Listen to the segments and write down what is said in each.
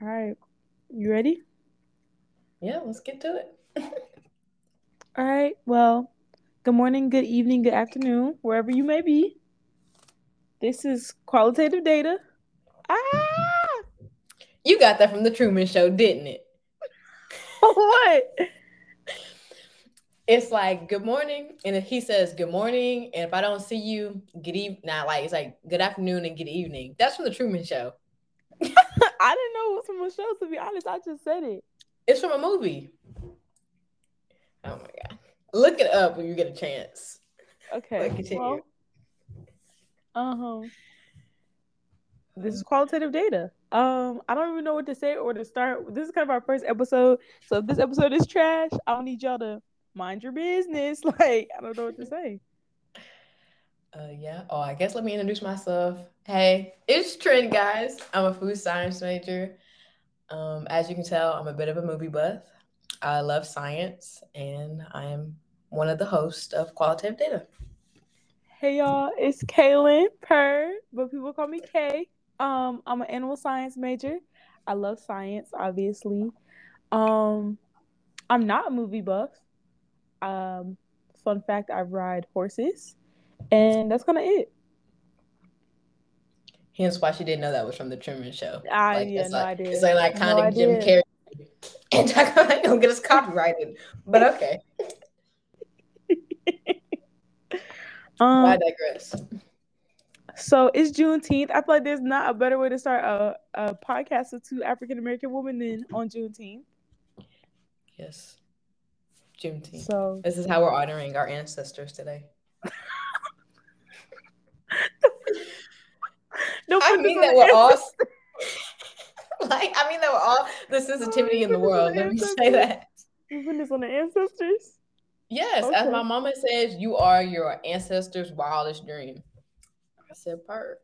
All right. You ready? Yeah, let's get to it. All right. Well, good morning, good evening, good afternoon, wherever you may be. This is qualitative data. Ah! You got that from the Truman Show, didn't it? what? It's like good morning, and if he says good morning, and if I don't see you, good evening. Not like it's like good afternoon and good evening. That's from the Truman Show. I didn't know it was from a show. To be honest, I just said it. It's from a movie. Oh my god! Look it up when you get a chance. Okay. Well, uh huh. This is qualitative data. Um, I don't even know what to say or to start. This is kind of our first episode, so if this episode is trash, I don't need y'all to mind your business. Like, I don't know what to say. Uh, yeah. Oh, I guess let me introduce myself. Hey, it's Trin, guys. I'm a food science major. Um, as you can tell, I'm a bit of a movie buff. I love science, and I am one of the hosts of Qualitative Data. Hey y'all, it's Kaylin Per, but people call me Kay. Um, I'm an animal science major. I love science, obviously. Um, I'm not a movie buff. Um, fun fact: I ride horses, and that's kind of it. Hence why she didn't know that was from the Truman Show. I like, yeah, no like, idea. It's like, like kind no of Jim Carrey. And I don't get us copyrighted, but okay. um, I digress. So it's Juneteenth. I feel like there's not a better way to start a, a podcast with two African American women than on Juneteenth. Yes. Juneteenth. So this is how we're honoring our ancestors today. no, I mean that we're all like I mean that we're all the sensitivity in the world. Let me say that. You put this on the ancestors? Yes, okay. as my mama says, you are your ancestors' wildest dream. I said part.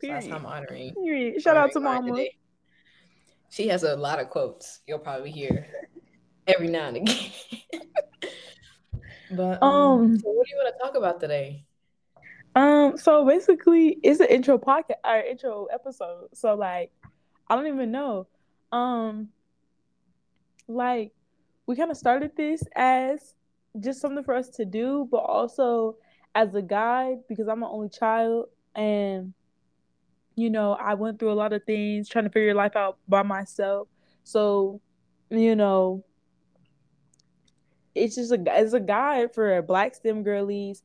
So that's how I'm honoring. Period. Shout honoring out to mama. Today. She has a lot of quotes you'll probably hear every now and again. but um, um so what do you want to talk about today? Um, so basically it's an intro podcast or intro episode. So like I don't even know. Um like we kind of started this as just something for us to do, but also as a guide because I'm an only child and you know, I went through a lot of things trying to figure life out by myself. So, you know, it's just a it's a guide for black STEM girlies,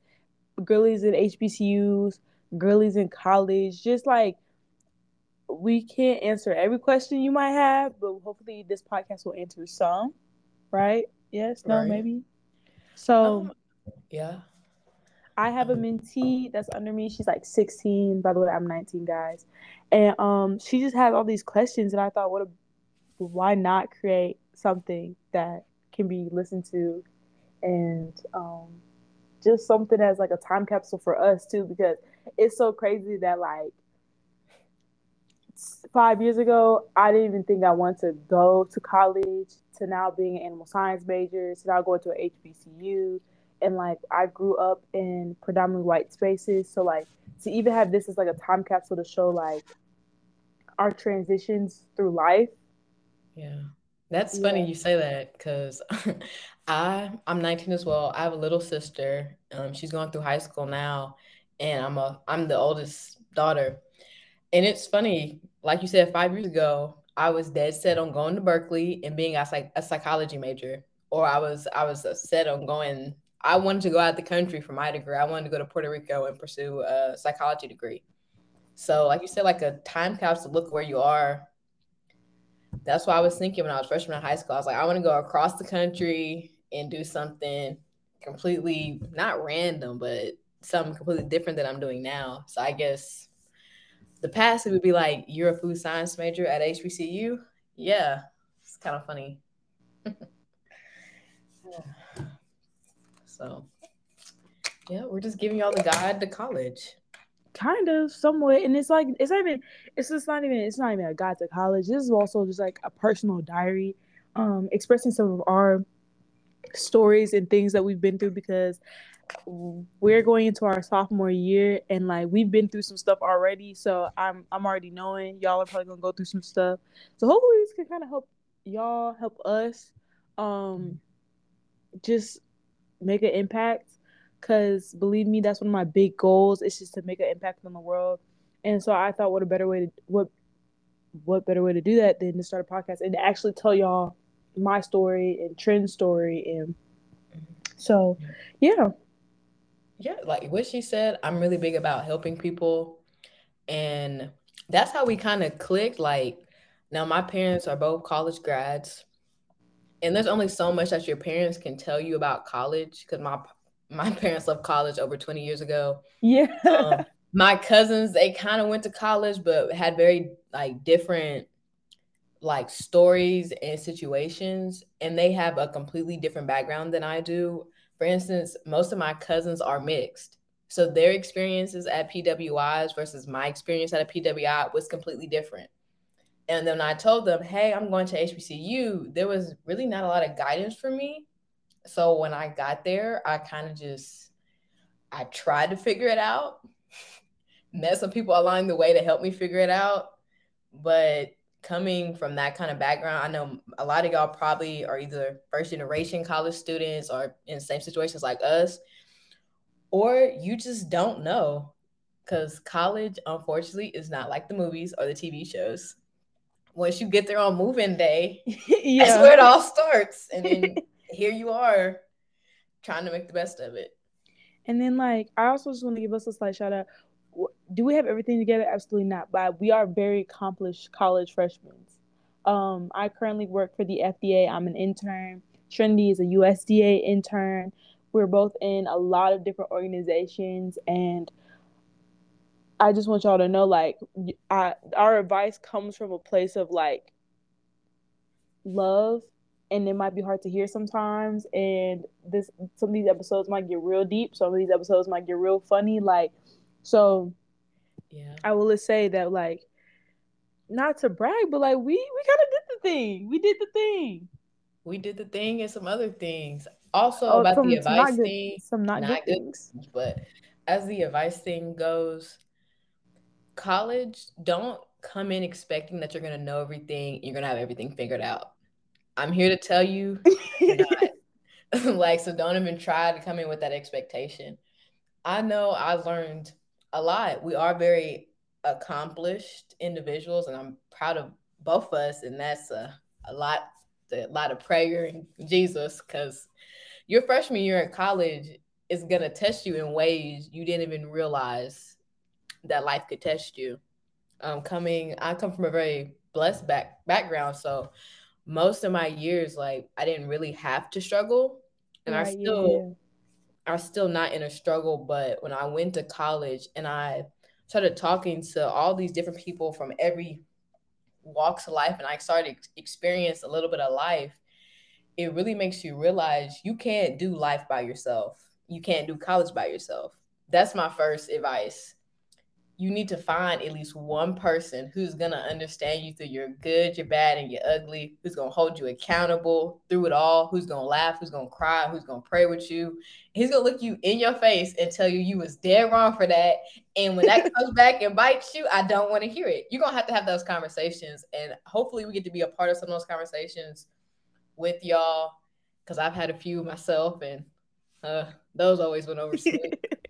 girlies in HBCUs, girlies in college. Just like we can't answer every question you might have, but hopefully this podcast will answer some. Right? Yes. No. Right. Maybe. So. Um, yeah. I have a mentee that's under me. She's like 16. By the way, I'm 19, guys. And um, she just has all these questions, and I thought, what a, why not create something that can be listened to and um, just something as like a time capsule for us too because it's so crazy that like five years ago i didn't even think i wanted to go to college to now being an animal science major to now going to an hbcu and like i grew up in predominantly white spaces. So like to even have this as like a time capsule to show like our transitions through life yeah that's yeah. funny you say that because I I'm 19 as well. I have a little sister. Um, she's going through high school now, and I'm a I'm the oldest daughter. And it's funny, like you said, five years ago, I was dead set on going to Berkeley and being a, psych, a psychology major, or I was I was set on going. I wanted to go out the country for my degree. I wanted to go to Puerto Rico and pursue a psychology degree. So, like you said, like a time capsule, look where you are that's what I was thinking when I was freshman in high school. I was like, I want to go across the country and do something completely not random, but something completely different than I'm doing now. So I guess the past it would be like, you're a food science major at HBCU. Yeah, it's kind of funny. so yeah, we're just giving y'all the guide to college kind of somewhat and it's like it's not even it's just not even it's not even a guide to college. This is also just like a personal diary um expressing some of our stories and things that we've been through because we're going into our sophomore year and like we've been through some stuff already. So i'm i'm already knowing. Y'all are probably gonna go through some stuff. So hopefully this can kind of help y'all help us um just make an impact because believe me that's one of my big goals It's just to make an impact on the world and so i thought what a better way to what what better way to do that than to start a podcast and actually tell y'all my story and trend story and so yeah yeah, like what she said, I'm really big about helping people. And that's how we kind of clicked. Like, now my parents are both college grads. And there's only so much that your parents can tell you about college because my my parents left college over 20 years ago. Yeah. um, my cousins, they kind of went to college, but had very like different like stories and situations. And they have a completely different background than I do for instance, most of my cousins are mixed. So their experiences at PWIs versus my experience at a PWI was completely different. And then I told them, hey, I'm going to HBCU, there was really not a lot of guidance for me. So when I got there, I kind of just I tried to figure it out. Met some people along the way to help me figure it out. But coming from that kind of background, I know a lot of y'all probably are either first generation college students or in the same situations like us, or you just don't know. Because college, unfortunately, is not like the movies or the TV shows. Once you get there on moving day, yeah. that's where it all starts. And then here you are trying to make the best of it. And then, like, I also just want to give us a slight shout out do we have everything together? Absolutely not. But we are very accomplished college freshmen. Um, I currently work for the FDA. I'm an intern. Trinity is a USDA intern. We're both in a lot of different organizations, and I just want y'all to know, like, I, our advice comes from a place of like love, and it might be hard to hear sometimes. And this, some of these episodes might get real deep. Some of these episodes might get real funny. Like, so yeah, I will just say that like not to brag, but like we we kind of did the thing. We did the thing. We did the thing and some other things. Also oh, about the advice good, thing, some not, not good, things. things. But as the advice thing goes, college don't come in expecting that you're gonna know everything. You're gonna have everything figured out. I'm here to tell you, like, so don't even try to come in with that expectation. I know I learned a lot. We are very accomplished individuals, and I'm proud of both of us. And that's a, a lot, a lot of prayer and Jesus, because your freshman year at college is gonna test you in ways you didn't even realize that life could test you. Um, coming, I come from a very blessed back background, so most of my years, like I didn't really have to struggle, and right, I still are still not in a struggle. But when I went to college and I started talking to all these different people from every walks of life and I started experience a little bit of life, it really makes you realize you can't do life by yourself. You can't do college by yourself. That's my first advice you need to find at least one person who's going to understand you through your good, your bad, and your ugly, who's going to hold you accountable through it all, who's going to laugh, who's going to cry, who's going to pray with you. He's going to look you in your face and tell you you was dead wrong for that. And when that comes back and bites you, I don't want to hear it. You're going to have to have those conversations. And hopefully we get to be a part of some of those conversations with y'all because I've had a few myself and uh, those always went over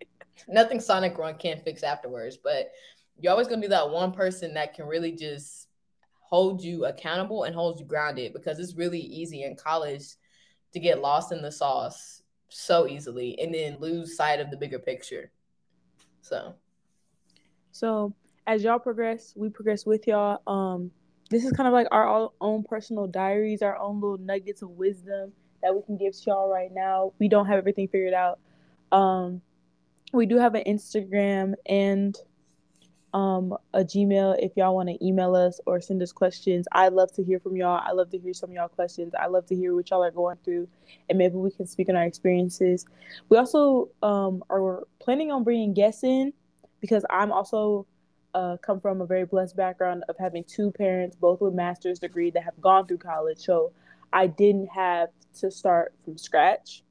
nothing Sonic Run can't fix afterwards. But you're always gonna be that one person that can really just hold you accountable and hold you grounded because it's really easy in college to get lost in the sauce so easily and then lose sight of the bigger picture. So so as y'all progress, we progress with y'all. Um this is kind of like our own personal diaries, our own little nuggets of wisdom that we can give to y'all right now. We don't have everything figured out. Um we do have an Instagram and um, a Gmail if y'all want to email us or send us questions. I love to hear from y'all. I love to hear some of y'all questions. I love to hear what y'all are going through, and maybe we can speak on our experiences. We also um, are planning on bringing guests in because I'm also uh, come from a very blessed background of having two parents, both with master's degree, that have gone through college. So I didn't have to start from scratch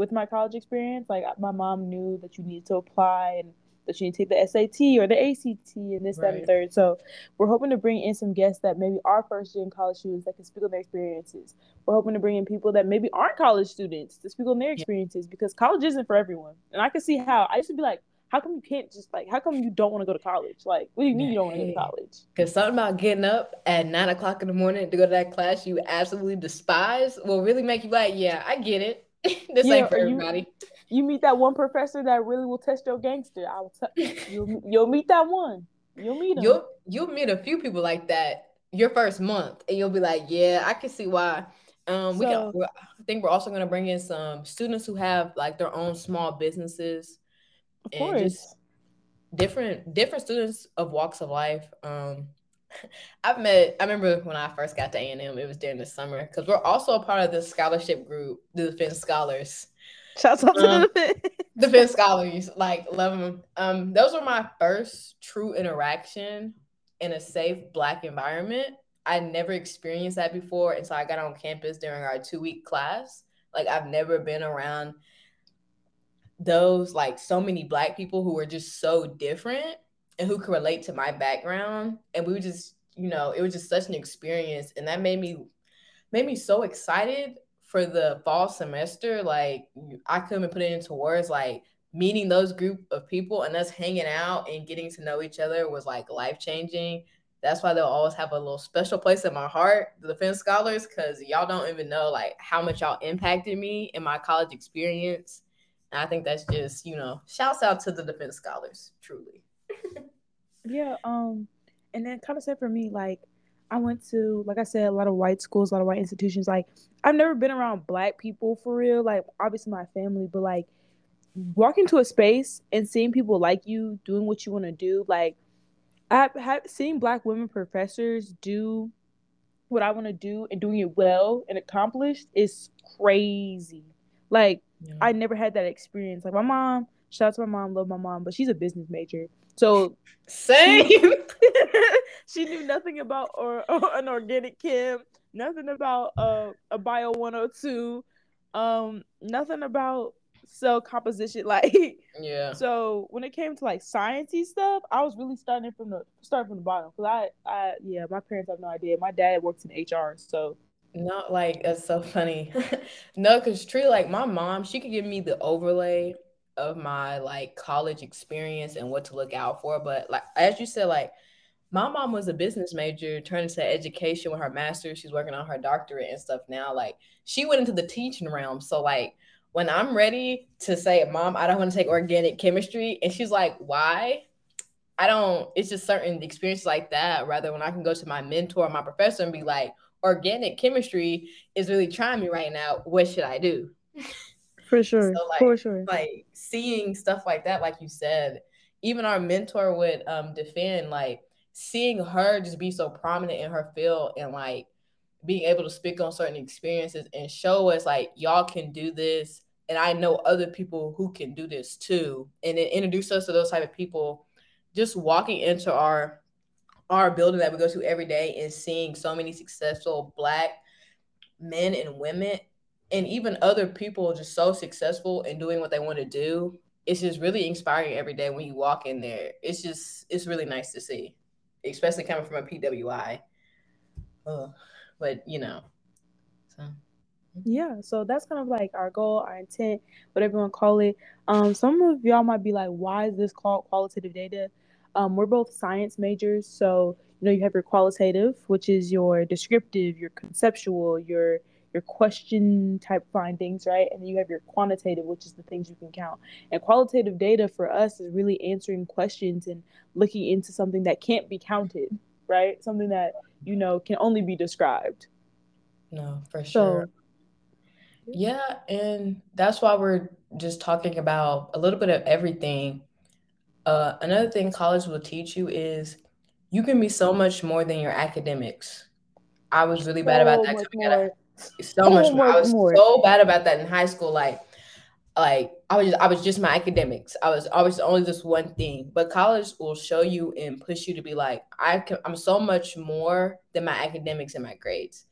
with my college experience. Like my mom knew that you need to apply and that you need to take the SAT or the ACT and this, right. that, and third. So we're hoping to bring in some guests that maybe are first year in college students that can speak on their experiences. We're hoping to bring in people that maybe aren't college students to speak on their experiences because college isn't for everyone. And I can see how I used to be like, how come you can't just like how come you don't want to go to college? Like, what do you mean you don't want to go to college? Because something about getting up at nine o'clock in the morning to go to that class you absolutely despise will really make you like, yeah, I get it. this yeah, ain't for everybody. You, you, meet that one professor that really will test your gangster. I will tell you'll, you'll meet that one. You'll meet him. You'll you'll meet a few people like that your first month, and you'll be like, yeah, I can see why. Um, we so, can. I think we're also going to bring in some students who have like their own small businesses of and course. just different different students of walks of life. Um, I've met. I remember when I first got to A and M. It was during the summer because we're also a part of the scholarship group, the Defense Scholars. Shouts out um, to the Defense Scholars. Like love them. Um, those were my first true interaction in a safe Black environment. I never experienced that before until I got on campus during our two week class. Like I've never been around those like so many black people who were just so different and who could relate to my background. And we just you know it was just such an experience. And that made me made me so excited for the fall semester. Like i couldn't put it into words. Like meeting those group of people and us hanging out and getting to know each other was like life changing that's why they'll always have a little special place in my heart the defense scholars because y'all don't even know like how much y'all impacted me in my college experience. And I think that's just, you know, shouts out to the defense scholars, truly. Yeah, um, and then kind of said for me, like I went to, like I said, a lot of white schools, a lot of white institutions. Like I've never been around black people for real. Like obviously my family, but like walking to a space and seeing people like you doing what you want to do, like I've had seen black women professors do what I want to do and doing it well and accomplished is crazy. Like yeah. I never had that experience. Like my mom, shout out to my mom, love my mom, but she's a business major. So same. She, she knew nothing about or, or, an organic chem, nothing about uh, a bio 102, um, nothing about cell composition. Like yeah. So when it came to like sciencey stuff, I was really starting from the starting from the bottom because I I yeah my parents have no idea. My dad works in HR, so not like that's so funny. no, because true, like my mom, she could give me the overlay of my like college experience and what to look out for. But like as you said, like my mom was a business major, turned into education with her master's. She's working on her doctorate and stuff now. Like she went into the teaching realm. So like when I'm ready to say, Mom, I don't want to take organic chemistry, and she's like, Why? I don't, it's just certain experiences like that. Rather, when I can go to my mentor, my professor, and be like, organic chemistry is really trying me right now. What should I do? For sure. so like, For sure. Like seeing stuff like that, like you said, even our mentor would um defend like seeing her just be so prominent in her field and like being able to speak on certain experiences and show us like y'all can do this and I know other people who can do this too and then introduce us to those type of people just walking into our our building that we go to every day and seeing so many successful black men and women and even other people just so successful in doing what they want to do it's just really inspiring every day when you walk in there. It's just it's really nice to see especially coming from a pwi Ugh. but you know so. Yeah so that's kind of like our goal our intent whatever you want to call it. Um some of y'all might be like why is this called qualitative data? Um, we're both science majors, so you know you have your qualitative, which is your descriptive, your conceptual, your your question type findings, right? And then you have your quantitative, which is the things you can count. And qualitative data for us is really answering questions and looking into something that can't be counted, right? Something that you know can only be described. No, for sure. So, yeah, and that's why we're just talking about a little bit of everything uh, another thing college will teach you is you can be so much more than your academics. I was really bad about that. So much more. I was more. so bad about that in high school. Like, like I was just, I was just my academics. I was always only this one thing. But college will show you and push you to be like, I can, I'm so much more than my academics and my grades.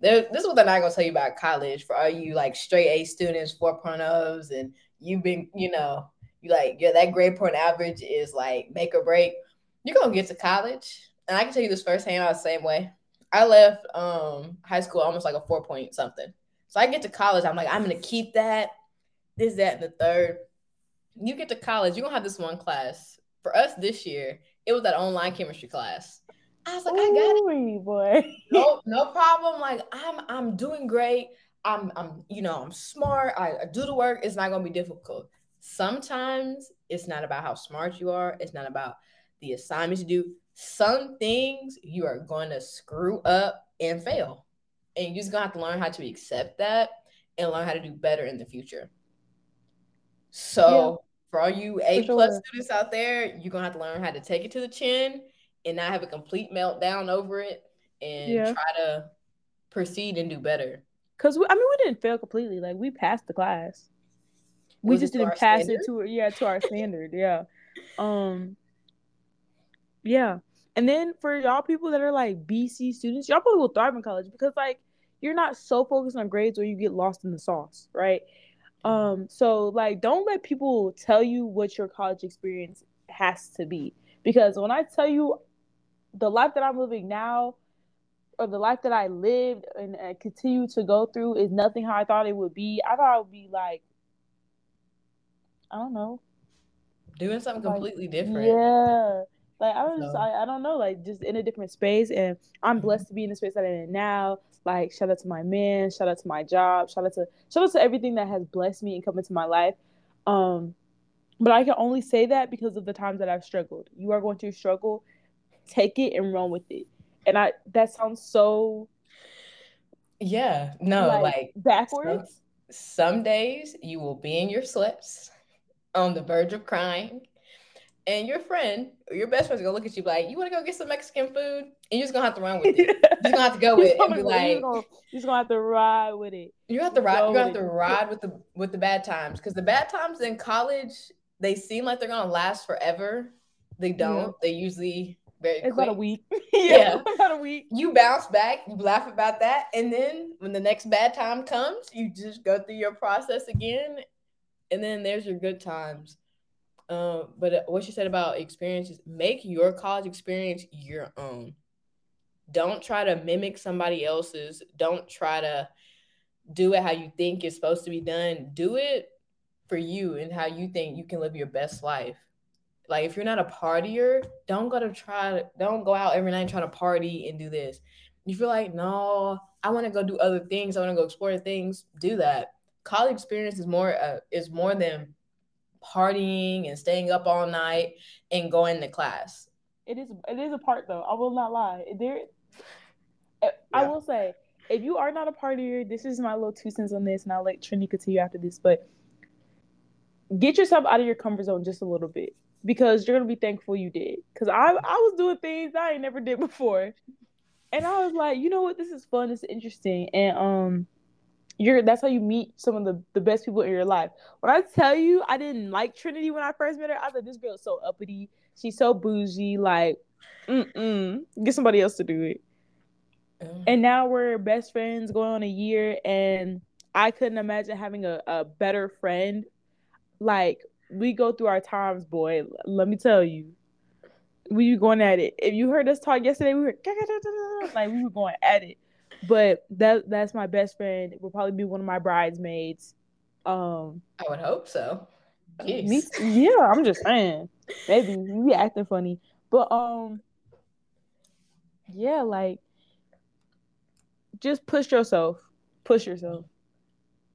this is what they're not gonna tell you about college for all you like straight A students, 4.0s, and you've been, you know, you like yeah, that grade point average is like make or break. You're gonna get to college. And I can tell you this firsthand, I was the same way. I left um high school almost like a four point something. So I get to college, I'm like, I'm gonna keep that, this, that, and the third. You get to college, you're gonna have this one class. For us this year, it was that online chemistry class. I was like, Ooh, I got it. Boy. no, no problem. Like I'm I'm doing great. I'm I'm you know, I'm smart. I, I do the work. It's not gonna be difficult. Sometimes it's not about how smart you are, it's not about the assignments you do. Some things you are going to screw up and fail. And you're just gonna have to learn how to accept that and learn how to do better in the future. So yeah. for all you A plus sure. students out there, you're gonna have to learn how to take it to the chin and not have a complete meltdown over it and yeah. try to proceed and do better. Cause we, I mean, we didn't fail completely. Like we passed the class. We Was just didn't pass standard? it to yeah to our standard. Yeah. Um. Yeah, and then for y'all people that are like BC students, y'all probably will thrive in college because like you're not so focused on grades or you get lost in the sauce, right? Um. So like, don't let people tell you what your college experience has to be because when I tell you the life that I'm living now or the life that I lived and, continue to go through is nothing how I thought it would be. I thought it would be like I don't know. Doing something like, completely different. Yeah. Like I was so. I, I don't know, like just in a different space and I'm mm-hmm. blessed to be in the space that I'm in now. Like shout out to my man, shout out to my job, shout out to shout out to everything that has blessed me and come into my life. Um but I can only say that because of the times that I've struggled. You are going to struggle take it and run with it. And I that sounds so yeah, no, like, like backwards. Some, some days you will be in your slips on the verge of crying, and your friend or your best friend's gonna look at you like, "You want to go get some Mexican food?" And you're just gonna have to run with it. You're just gonna have to go with it and be like, "You're gonna, you're gonna have to ride with it." You have to ride. You have to ride with the with the bad times because the bad times in college they seem like they're gonna last forever. They don't. Yeah. They usually very it's quick. about a week. yeah, about a week. You bounce back, you laugh about that, and then when the next bad time comes, you just go through your process again, and then there's your good times. Um, but uh, what you said about experiences, make your college experience your own. Don't try to mimic somebody else's. Don't try to do it how you think it's supposed to be done. Do it for you and how you think you can live your best life. Like if you're not a partier, don't go to try don't go out every night trying to party and do this. You feel like, no, I want to go do other things. I want to go explore things. Do that. College experience is more uh, is more than partying and staying up all night and going to class. It is it is a part though. I will not lie. There eh, I will say if you are not a partier, this is my little two cents on this, and I'll let Trini continue after this. But get yourself out of your comfort zone just a little bit because you're gonna be thankful you did. Cause I I was doing things I ain't never did before, and I was like, you know what, this is fun, it's interesting, and um, you're that's how you meet some of the the best people in your life. When I tell you, I didn't like Trinity when I first met her. I thought this girl is so uppity, she's so bougie, like, mm mm, get somebody else to do it. Mm. And now we're best friends going on a year, and I couldn't imagine having a, a better friend like we go through our times, boy. Let me tell you, we were going at it. If you heard us talk yesterday, we were like we were going at it. But that that's my best friend. Will probably be one of my bridesmaids. Um, I would hope so. Me, yeah, I'm just saying. Maybe we acting funny, but um, yeah, like just push yourself. Push yourself.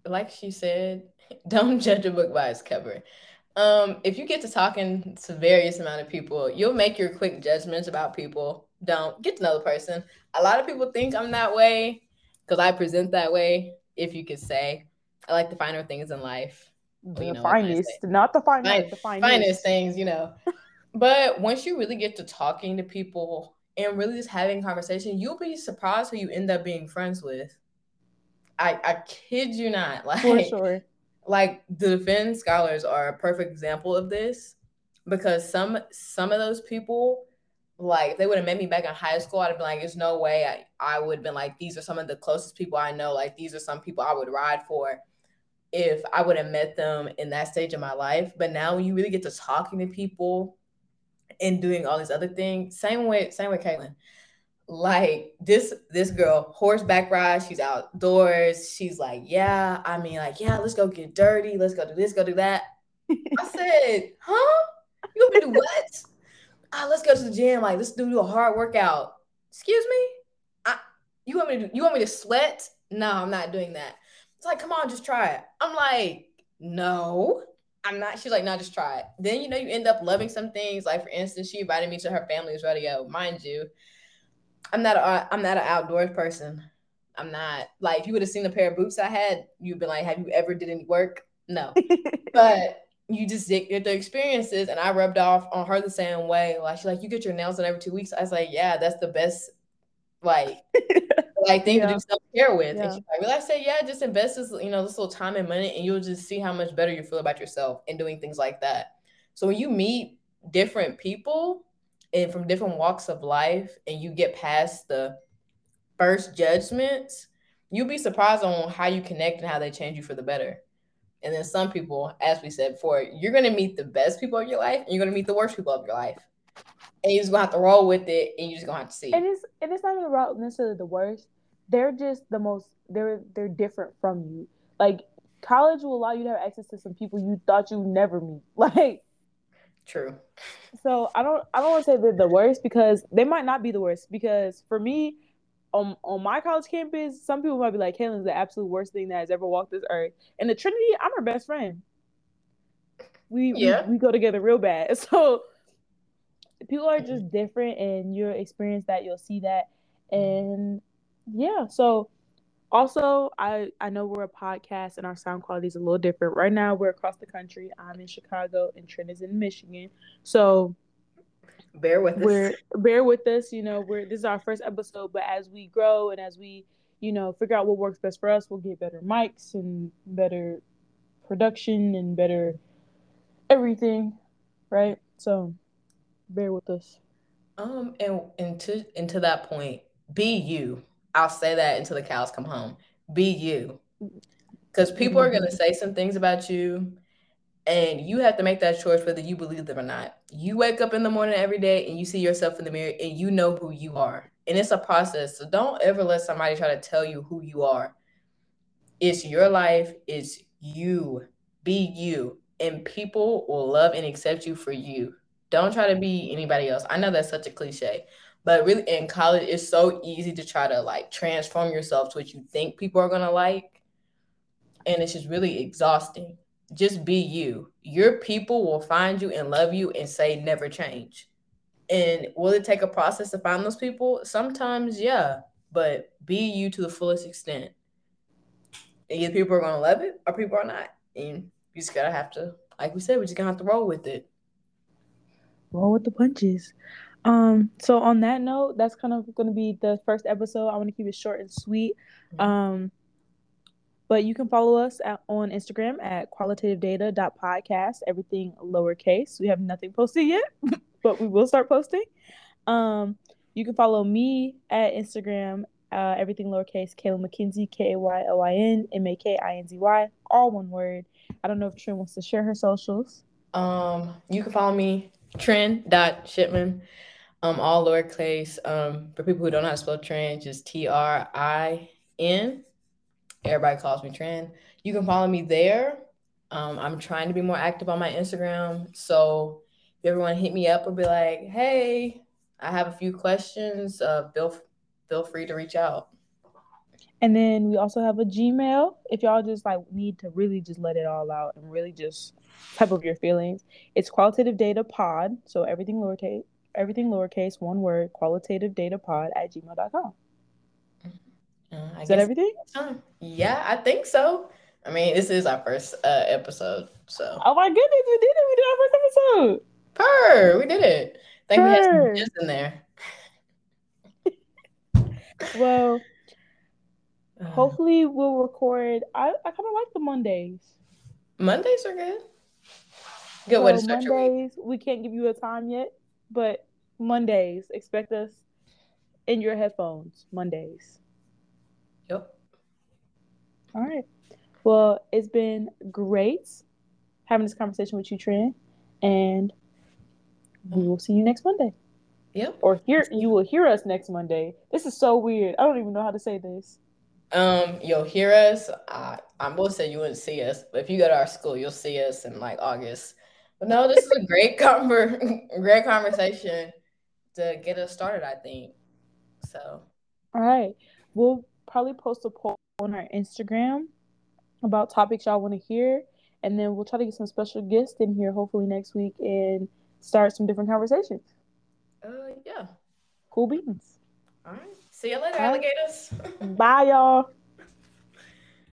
Like she said, don't judge a book by its cover. Um, if you get to talking to various amount of people, you'll make your quick judgments about people. Don't get to know the person. A lot of people think I'm that way because I present that way. If you could say, I like the finer things in life. The you know, finest, not the finest, Fine, the finest. finest things, you know. but once you really get to talking to people and really just having conversation, you'll be surprised who you end up being friends with. I I kid you not. Like for sure like the defense scholars are a perfect example of this because some some of those people like if they would have met me back in high school, I'd have been like, there's no way I, I would have been like, these are some of the closest people I know. Like these are some people I would ride for if I would have met them in that stage of my life. But now when you really get to talking to people and doing all these other things, same way, same with Kaylin. Like this this girl, horseback ride, she's outdoors. She's like, Yeah, I mean, like, yeah, let's go get dirty, let's go do this, go do that. I said, huh? You want me to do what? Ah, let's go to the gym. Like, let's do, a hard workout. Excuse me? I, you want me to do, you want me to sweat? No, I'm not doing that. It's like, come on, just try it. I'm like, no, I'm not. She's like, no, just try it. Then you know you end up loving some things. Like for instance, she invited me to her family's rodeo. Mind you, I'm not a I'm not an outdoors person. I'm not like if you would have seen the pair of boots I had, you'd been like, have you ever did any work? No. but you just get the experiences and I rubbed off on her the same way. Like she's like, you get your nails done every two weeks. I was like, yeah, that's the best like like thing yeah. to do self-care with. Yeah. And she's like, well, I say, yeah, just invest this, you know, this little time and money and you'll just see how much better you feel about yourself and doing things like that. So when you meet different people and from different walks of life and you get past the first judgments, you'll be surprised on how you connect and how they change you for the better. And then some people, as we said before, you're gonna meet the best people of your life and you're gonna meet the worst people of your life. And you're just gonna have to roll with it and you're just gonna have to see. And it's and it's not even about necessarily the worst. They're just the most they're they're different from you. Like college will allow you to have access to some people you thought you would never meet. Like True. So I don't I don't want to say they're the worst because they might not be the worst because for me, on on my college campus, some people might be like, Kaylin's the absolute worst thing that has ever walked this earth. And the Trinity, I'm her best friend. We yeah. we, we go together real bad. So people are just different and you'll experience that, you'll see that. And yeah, so also I I know we're a podcast and our sound quality is a little different. Right now we're across the country. I'm in Chicago and Trin is in Michigan. So bear with we're, us. Bear with us. You know, we're this is our first episode, but as we grow and as we, you know, figure out what works best for us, we'll get better mics and better production and better everything, right? So, bear with us. Um, and and to and to that point, be you. I'll say that until the cows come home. Be you, because people are gonna mm-hmm. say some things about you and you have to make that choice whether you believe them or not. You wake up in the morning every day and you see yourself in the mirror and you know who you are. And it's a process. So don't ever let somebody try to tell you who you are. It's your life, it's you. Be you. And people will love and accept you for you. Don't try to be anybody else. I know that's such a cliche, but really in college, it's so easy to try to like transform yourself to what you think people are going to like. And it's just really exhausting just be you. Your people will find you and love you and say never change. And will it take a process to find those people? Sometimes, yeah, but be you to the fullest extent. And either people are gonna love it or people are not. And you just gotta have to, like we said, we're just gonna have to roll with it. Roll with the punches. Um, so on that note, that's kind of gonna be the first episode. I want to keep it short and sweet. Mm-hmm. Um but you can follow us at, on Instagram at qualitativedata.podcast, everything lowercase. We have nothing posted yet, but we will start posting. Um, you can follow me at Instagram, uh, everything lowercase, Kaylin Makinzy, K A Y L I N M A K I N Z Y, all one word. I don't know if Trin wants to share her socials. Um, you can follow me, Trin.shipman, um, all lowercase. Um, for people who don't know how to spell Trin, just T R I N Everybody calls me Trin. You can follow me there. Um, I'm trying to be more active on my Instagram. So if everyone hit me up or be like, hey, I have a few questions, uh, feel, feel free to reach out. And then we also have a Gmail. If y'all just like need to really just let it all out and really just type of your feelings, it's qualitative data pod. So everything lowercase, everything lowercase, one word, qualitative data pod at gmail.com. Uh, is that everything? Yeah, I think so. I mean, this is our first uh, episode, so. Oh my goodness, we did it! We did our first episode. Per, we did it. I think we had some in there. well, uh, hopefully we'll record. I, I kind of like the Mondays. Mondays are good. Good so way to start Mondays, We can't give you a time yet, but Mondays. Expect us in your headphones Mondays. Yep. All right. Well, it's been great having this conversation with you, Trin, and we will see you next Monday. Yep. Or hear you will hear us next Monday. This is so weird. I don't even know how to say this. Um, you'll hear us. I I'm gonna say you wouldn't see us, but if you go to our school, you'll see us in like August. But no, this is a great conver- great conversation to get us started, I think. So all right. We'll probably post a poll on our Instagram about topics y'all want to hear. And then we'll try to get some special guests in here hopefully next week and start some different conversations. Uh yeah. Cool beans. All right. See you later, alligators. Bye y'all.